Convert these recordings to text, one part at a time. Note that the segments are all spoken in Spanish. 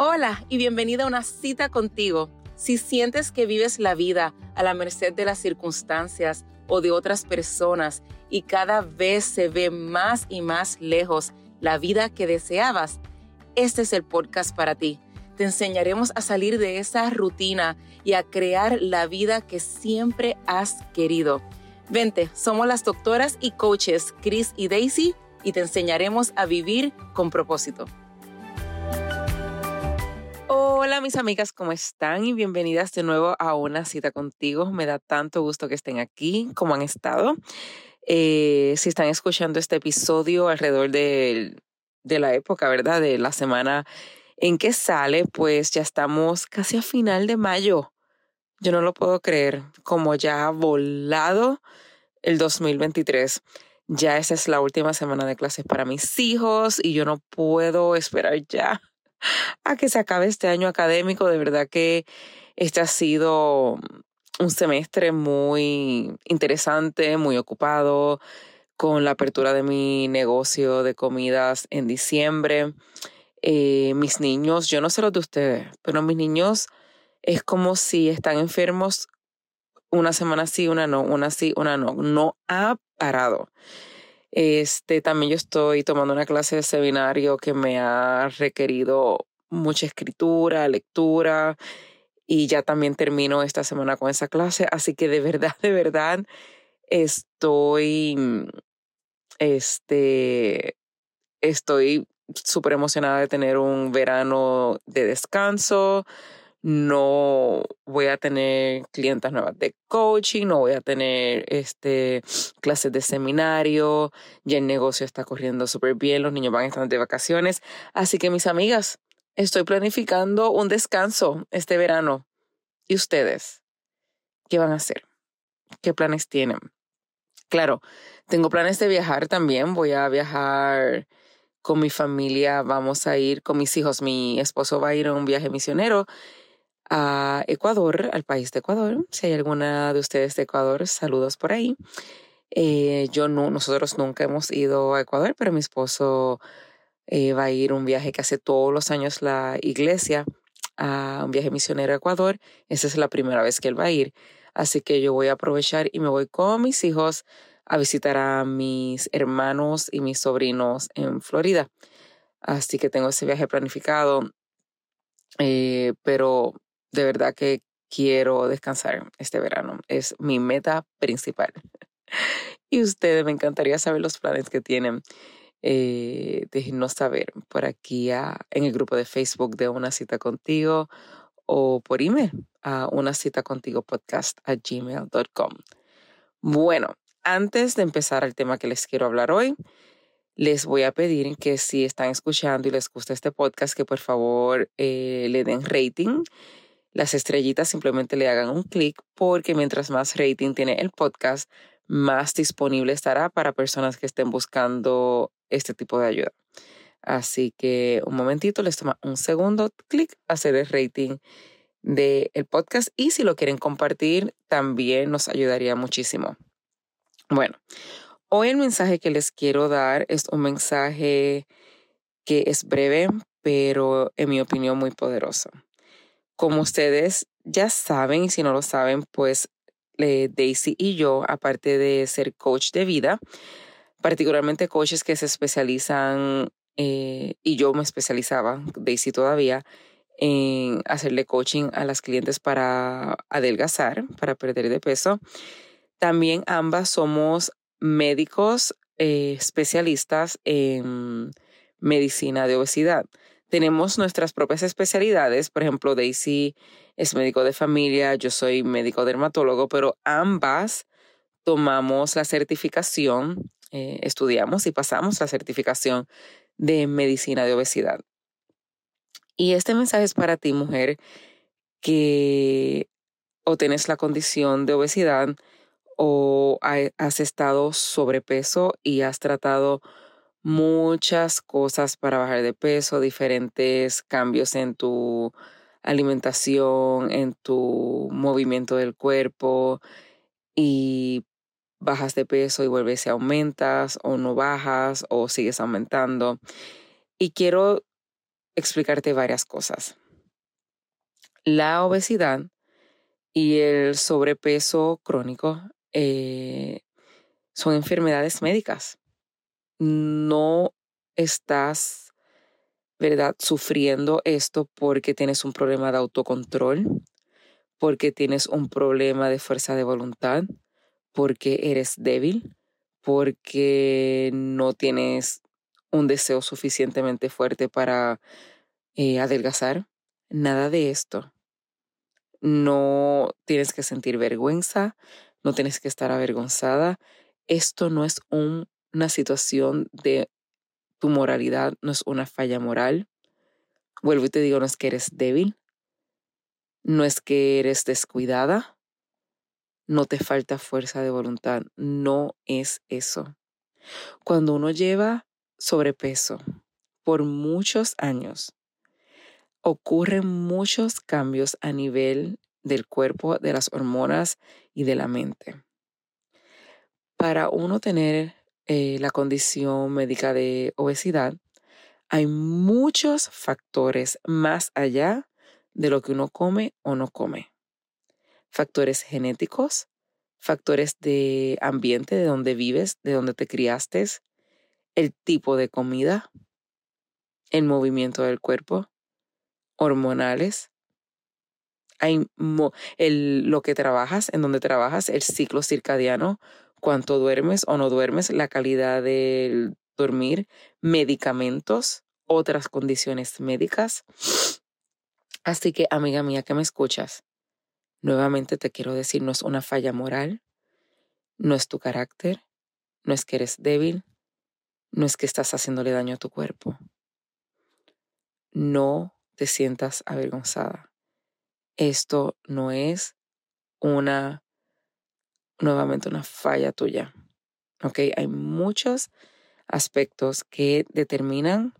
Hola y bienvenida a una cita contigo. Si sientes que vives la vida a la merced de las circunstancias o de otras personas y cada vez se ve más y más lejos la vida que deseabas, este es el podcast para ti. Te enseñaremos a salir de esa rutina y a crear la vida que siempre has querido. Vente, somos las doctoras y coaches Chris y Daisy y te enseñaremos a vivir con propósito. Hola mis amigas, ¿cómo están? Y bienvenidas de nuevo a una cita contigo. Me da tanto gusto que estén aquí, como han estado. Eh, si están escuchando este episodio alrededor de, de la época, ¿verdad? De la semana en que sale, pues ya estamos casi a final de mayo. Yo no lo puedo creer, como ya ha volado el 2023. Ya esa es la última semana de clases para mis hijos y yo no puedo esperar ya a que se acabe este año académico. De verdad que este ha sido un semestre muy interesante, muy ocupado, con la apertura de mi negocio de comidas en diciembre. Eh, mis niños, yo no sé los de ustedes, pero mis niños es como si están enfermos una semana sí, una no, una sí, una no. No ha parado. Este, también yo estoy tomando una clase de seminario que me ha requerido mucha escritura, lectura y ya también termino esta semana con esa clase, así que de verdad, de verdad estoy este estoy súper emocionada de tener un verano de descanso, no voy a tener clientas nuevas de coaching, no voy a tener este, clases de seminario, ya el negocio está corriendo súper bien, los niños van a estar de vacaciones. Así que mis amigas, estoy planificando un descanso este verano. ¿Y ustedes? ¿Qué van a hacer? ¿Qué planes tienen? Claro, tengo planes de viajar también. Voy a viajar con mi familia, vamos a ir con mis hijos. Mi esposo va a ir a un viaje misionero a Ecuador, al país de Ecuador. Si hay alguna de ustedes de Ecuador, saludos por ahí. Eh, yo no, nosotros nunca hemos ido a Ecuador, pero mi esposo eh, va a ir un viaje que hace todos los años la iglesia, a un viaje misionero a Ecuador. Esa es la primera vez que él va a ir. Así que yo voy a aprovechar y me voy con mis hijos a visitar a mis hermanos y mis sobrinos en Florida. Así que tengo ese viaje planificado. Eh, pero de verdad que quiero descansar este verano. Es mi meta principal. y ustedes, me encantaría saber los planes que tienen. Eh, déjenos saber por aquí en el grupo de Facebook de Una Cita Contigo o por email a una cita contigo podcast a gmail.com. Bueno, antes de empezar el tema que les quiero hablar hoy, les voy a pedir que si están escuchando y les gusta este podcast, que por favor eh, le den rating las estrellitas simplemente le hagan un clic porque mientras más rating tiene el podcast, más disponible estará para personas que estén buscando este tipo de ayuda. Así que un momentito, les toma un segundo, clic, hacer el rating del podcast y si lo quieren compartir, también nos ayudaría muchísimo. Bueno, hoy el mensaje que les quiero dar es un mensaje que es breve, pero en mi opinión muy poderoso. Como ustedes ya saben, y si no lo saben, pues Daisy y yo, aparte de ser coach de vida, particularmente coaches que se especializan, eh, y yo me especializaba, Daisy todavía, en hacerle coaching a las clientes para adelgazar, para perder de peso. También ambas somos médicos eh, especialistas en medicina de obesidad tenemos nuestras propias especialidades. Por ejemplo, Daisy es médico de familia, yo soy médico dermatólogo, pero ambas tomamos la certificación, eh, estudiamos y pasamos la certificación de medicina de obesidad. Y este mensaje es para ti, mujer, que o tienes la condición de obesidad o has estado sobrepeso y has tratado muchas cosas para bajar de peso, diferentes cambios en tu alimentación, en tu movimiento del cuerpo y bajas de peso y vuelves y aumentas o no bajas o sigues aumentando. Y quiero explicarte varias cosas. La obesidad y el sobrepeso crónico eh, son enfermedades médicas. No estás, ¿verdad?, sufriendo esto porque tienes un problema de autocontrol, porque tienes un problema de fuerza de voluntad, porque eres débil, porque no tienes un deseo suficientemente fuerte para eh, adelgazar. Nada de esto. No tienes que sentir vergüenza, no tienes que estar avergonzada. Esto no es una situación de tu moralidad, no es una falla moral. Vuelvo y te digo, no es que eres débil, no es que eres descuidada, no te falta fuerza de voluntad, no es eso. Cuando uno lleva sobrepeso por muchos años, ocurren muchos cambios a nivel del cuerpo, de las hormonas y de la mente. Para uno tener eh, la condición médica de obesidad, hay muchos factores más allá de lo que uno come o no come. Factores genéticos, factores de ambiente, de donde vives, de donde te criaste, el tipo de comida, el movimiento del cuerpo, hormonales, hay lo que trabajas, en donde trabajas, el ciclo circadiano, cuánto duermes o no duermes, la calidad del dormir, medicamentos, otras condiciones médicas. Así que, amiga mía que me escuchas, Nuevamente te quiero decir, no es una falla moral, no es tu carácter, no es que eres débil, no es que estás haciéndole daño a tu cuerpo. No te sientas avergonzada. Esto no es una, nuevamente una falla tuya. ¿Ok? Hay muchos aspectos que determinan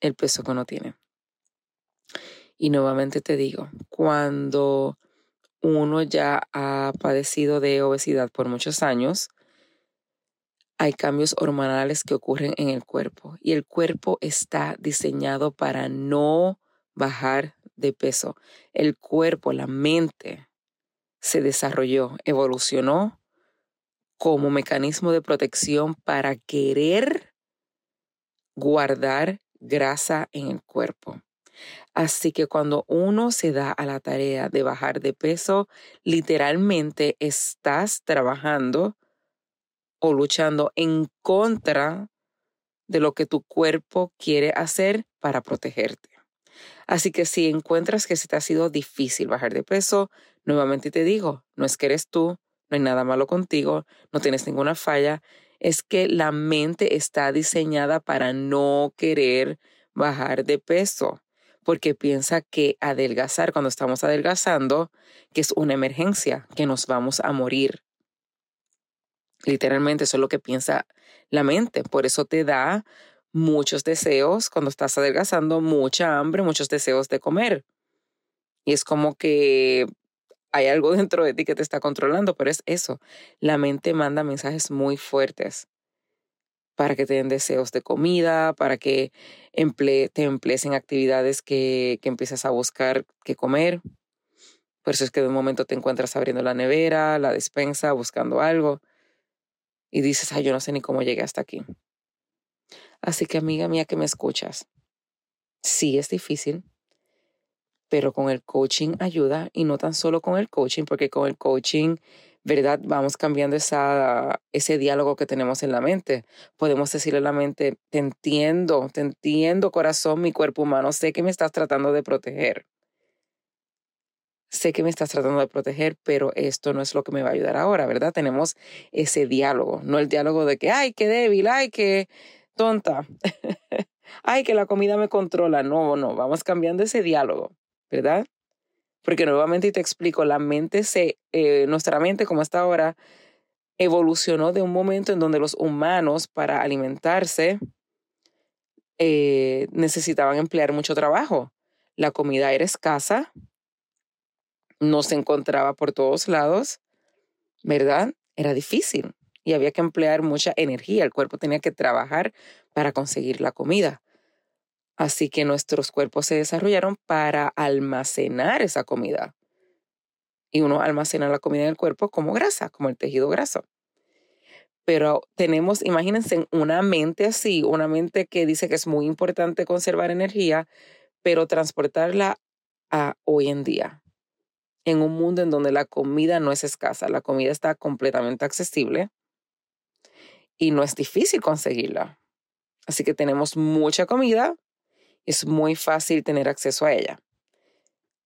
el peso que uno tiene. Y nuevamente te digo, cuando uno ya ha padecido de obesidad por muchos años, hay cambios hormonales que ocurren en el cuerpo y el cuerpo está diseñado para no bajar de peso. El cuerpo, la mente, se desarrolló, evolucionó como mecanismo de protección para querer guardar grasa en el cuerpo. Así que cuando uno se da a la tarea de bajar de peso, literalmente estás trabajando o luchando en contra de lo que tu cuerpo quiere hacer para protegerte. Así que si encuentras que se te ha sido difícil bajar de peso, nuevamente te digo, no es que eres tú, no hay nada malo contigo, no tienes ninguna falla, es que la mente está diseñada para no querer bajar de peso porque piensa que adelgazar, cuando estamos adelgazando, que es una emergencia, que nos vamos a morir. Literalmente eso es lo que piensa la mente. Por eso te da muchos deseos cuando estás adelgazando, mucha hambre, muchos deseos de comer. Y es como que hay algo dentro de ti que te está controlando, pero es eso. La mente manda mensajes muy fuertes para que te den deseos de comida, para que te emplees en actividades que, que empiezas a buscar qué comer. Por eso es que de un momento te encuentras abriendo la nevera, la despensa, buscando algo y dices, ay, yo no sé ni cómo llegué hasta aquí. Así que amiga mía que me escuchas, sí es difícil, pero con el coaching ayuda y no tan solo con el coaching, porque con el coaching ¿verdad? Vamos cambiando esa, ese diálogo que tenemos en la mente. Podemos decirle a la mente, te entiendo, te entiendo corazón, mi cuerpo humano, sé que me estás tratando de proteger. Sé que me estás tratando de proteger, pero esto no es lo que me va a ayudar ahora, ¿verdad? Tenemos ese diálogo, no el diálogo de que, ay, qué débil, ay, qué tonta, ay, que la comida me controla. No, no, vamos cambiando ese diálogo, ¿verdad? Porque nuevamente te explico, la mente se, eh, nuestra mente como está ahora, evolucionó de un momento en donde los humanos para alimentarse eh, necesitaban emplear mucho trabajo. La comida era escasa, no se encontraba por todos lados, ¿verdad? Era difícil y había que emplear mucha energía. El cuerpo tenía que trabajar para conseguir la comida. Así que nuestros cuerpos se desarrollaron para almacenar esa comida. Y uno almacena la comida en el cuerpo como grasa, como el tejido graso. Pero tenemos, imagínense, una mente así, una mente que dice que es muy importante conservar energía, pero transportarla a hoy en día, en un mundo en donde la comida no es escasa, la comida está completamente accesible y no es difícil conseguirla. Así que tenemos mucha comida, es muy fácil tener acceso a ella.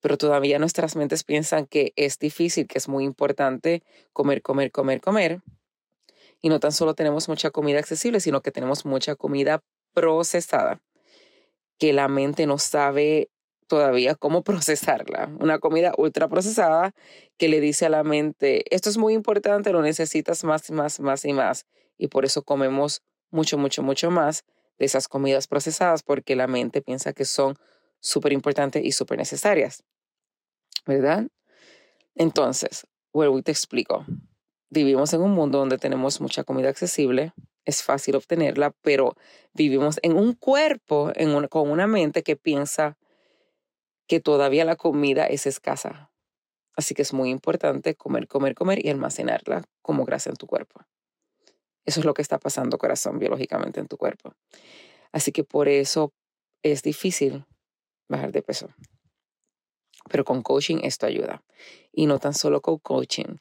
Pero todavía nuestras mentes piensan que es difícil, que es muy importante comer, comer, comer, comer. Y no tan solo tenemos mucha comida accesible, sino que tenemos mucha comida procesada, que la mente no sabe todavía cómo procesarla. Una comida ultra procesada que le dice a la mente, esto es muy importante, lo necesitas más, más, más y más. Y por eso comemos mucho, mucho, mucho más esas comidas procesadas porque la mente piensa que son súper importantes y súper necesarias. ¿Verdad? Entonces, vuelvo y te explico. Vivimos en un mundo donde tenemos mucha comida accesible, es fácil obtenerla, pero vivimos en un cuerpo, con una mente que piensa que todavía la comida es escasa. Así que es muy importante comer, comer, comer y almacenarla como grasa en tu cuerpo. Eso es lo que está pasando, corazón, biológicamente en tu cuerpo. Así que por eso es difícil bajar de peso. Pero con coaching esto ayuda. Y no tan solo con coaching,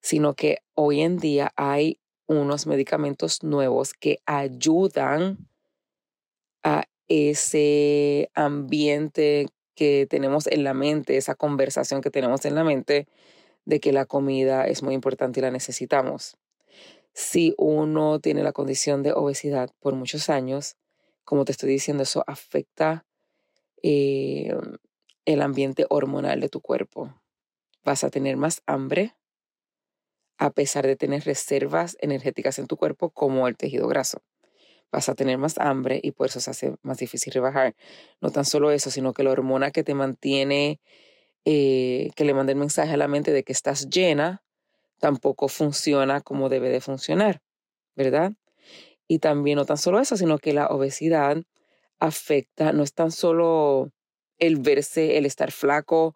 sino que hoy en día hay unos medicamentos nuevos que ayudan a ese ambiente que tenemos en la mente, esa conversación que tenemos en la mente de que la comida es muy importante y la necesitamos. Si uno tiene la condición de obesidad por muchos años, como te estoy diciendo, eso afecta eh, el ambiente hormonal de tu cuerpo. Vas a tener más hambre a pesar de tener reservas energéticas en tu cuerpo como el tejido graso vas a tener más hambre y por eso se hace más difícil rebajar. No tan solo eso, sino que la hormona que te mantiene, eh, que le manda el mensaje a la mente de que estás llena, tampoco funciona como debe de funcionar, ¿verdad? Y también no tan solo eso, sino que la obesidad afecta, no es tan solo el verse, el estar flaco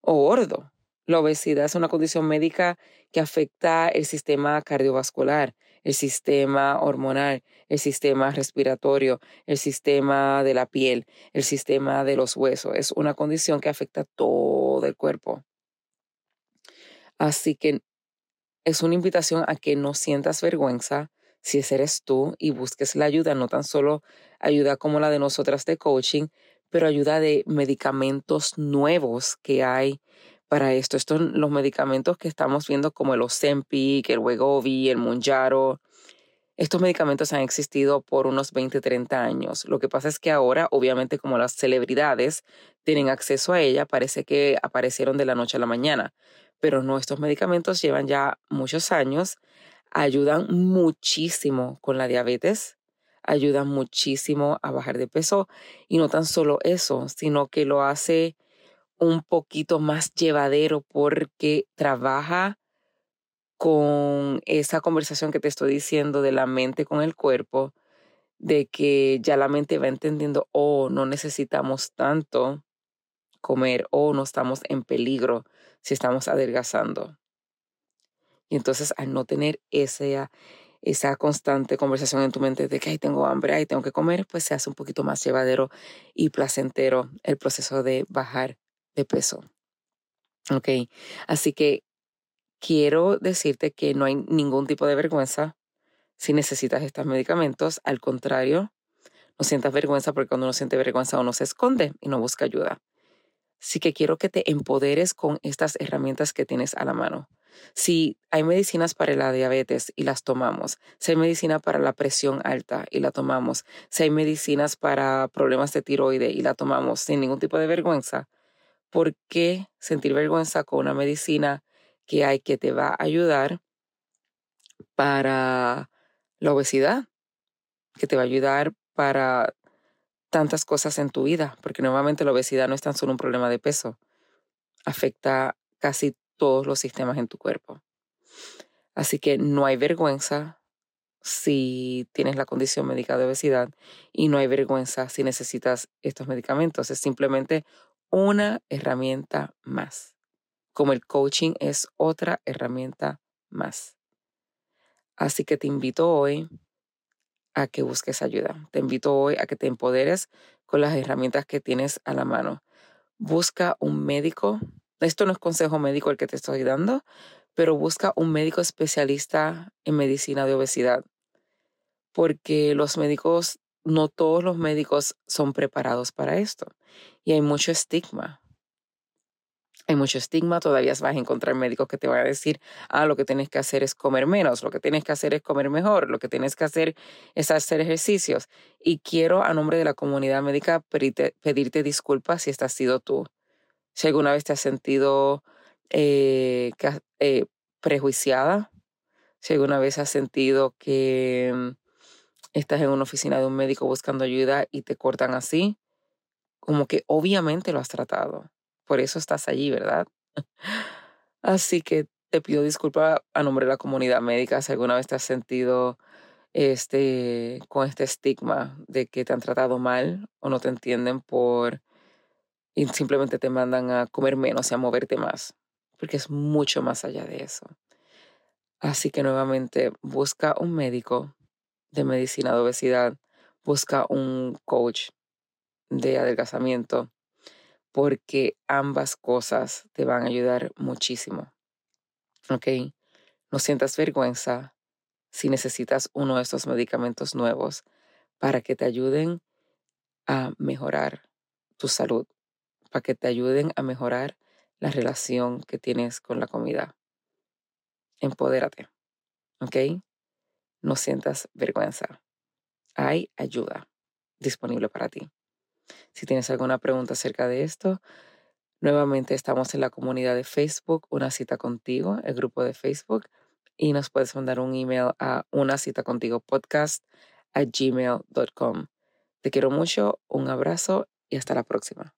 o gordo. La obesidad es una condición médica que afecta el sistema cardiovascular, el sistema hormonal, el sistema respiratorio, el sistema de la piel, el sistema de los huesos. Es una condición que afecta todo el cuerpo. Así que es una invitación a que no sientas vergüenza si eres tú y busques la ayuda, no tan solo ayuda como la de nosotras de coaching, pero ayuda de medicamentos nuevos que hay para esto. Estos son los medicamentos que estamos viendo como el Ozempic, el Wegovy, el Monjaro. Estos medicamentos han existido por unos 20, 30 años. Lo que pasa es que ahora, obviamente, como las celebridades tienen acceso a ella, parece que aparecieron de la noche a la mañana. Pero no, estos medicamentos llevan ya muchos años, ayudan muchísimo con la diabetes, ayudan muchísimo a bajar de peso y no tan solo eso, sino que lo hace un poquito más llevadero porque trabaja con esa conversación que te estoy diciendo de la mente con el cuerpo, de que ya la mente va entendiendo, oh, no necesitamos tanto comer oh, no estamos en peligro si estamos adelgazando. Y entonces al no tener esa, esa constante conversación en tu mente de que ay, tengo hambre, ay, tengo que comer, pues se hace un poquito más llevadero y placentero el proceso de bajar de peso. Ok, así que quiero decirte que no hay ningún tipo de vergüenza si necesitas estos medicamentos. Al contrario, no sientas vergüenza porque cuando uno siente vergüenza uno se esconde y no busca ayuda. Así que quiero que te empoderes con estas herramientas que tienes a la mano. Si hay medicinas para la diabetes y las tomamos, si hay medicina para la presión alta y la tomamos, si hay medicinas para problemas de tiroide y la tomamos sin ningún tipo de vergüenza, ¿por qué sentir vergüenza con una medicina que hay que te va a ayudar para la obesidad? Que te va a ayudar para tantas cosas en tu vida, porque normalmente la obesidad no es tan solo un problema de peso, afecta casi todos los sistemas en tu cuerpo. Así que no hay vergüenza si tienes la condición médica de obesidad y no hay vergüenza si necesitas estos medicamentos. Es simplemente una herramienta más, como el coaching es otra herramienta más. Así que te invito hoy a que busques ayuda. Te invito hoy a que te empoderes con las herramientas que tienes a la mano. Busca un médico. Esto no es consejo médico el que te estoy dando, pero busca un médico especialista en medicina de obesidad. Porque los médicos, no todos los médicos son preparados para esto. Y hay mucho estigma hay mucho estigma, todavía vas a encontrar médicos que te van a decir, ah, lo que tienes que hacer es comer menos, lo que tienes que hacer es comer mejor, lo que tienes que hacer es hacer ejercicios. Y quiero, a nombre de la comunidad médica, pedirte, disculpas si esta has sido tú. Si alguna vez te has sentido eh, eh, prejuiciada, si alguna vez has sentido que mm, estás en una oficina de un médico buscando ayuda y te cortan así, como que obviamente lo has tratado por eso estás allí, ¿verdad? Así que te pido disculpas a nombre de la comunidad médica si alguna vez te has sentido este, con este estigma de que te han tratado mal o no te entienden por y simplemente te mandan a comer menos y a moverte más, porque es mucho más allá de eso. Así que nuevamente busca un médico de medicina de obesidad, busca un coach de adelgazamiento, porque ambas cosas te van a ayudar muchísimo. ¿Ok? No sientas vergüenza si necesitas uno de estos medicamentos nuevos para que te ayuden a mejorar tu salud, para que te ayuden a mejorar la relación que tienes con la comida. Empodérate. ¿Ok? No sientas vergüenza. Hay ayuda disponible para ti. Si tienes alguna pregunta acerca de esto, nuevamente estamos en la comunidad de Facebook, Una Cita Contigo, el grupo de Facebook, y nos puedes mandar un email a una cita contigo podcast a gmail.com. Te quiero mucho, un abrazo y hasta la próxima.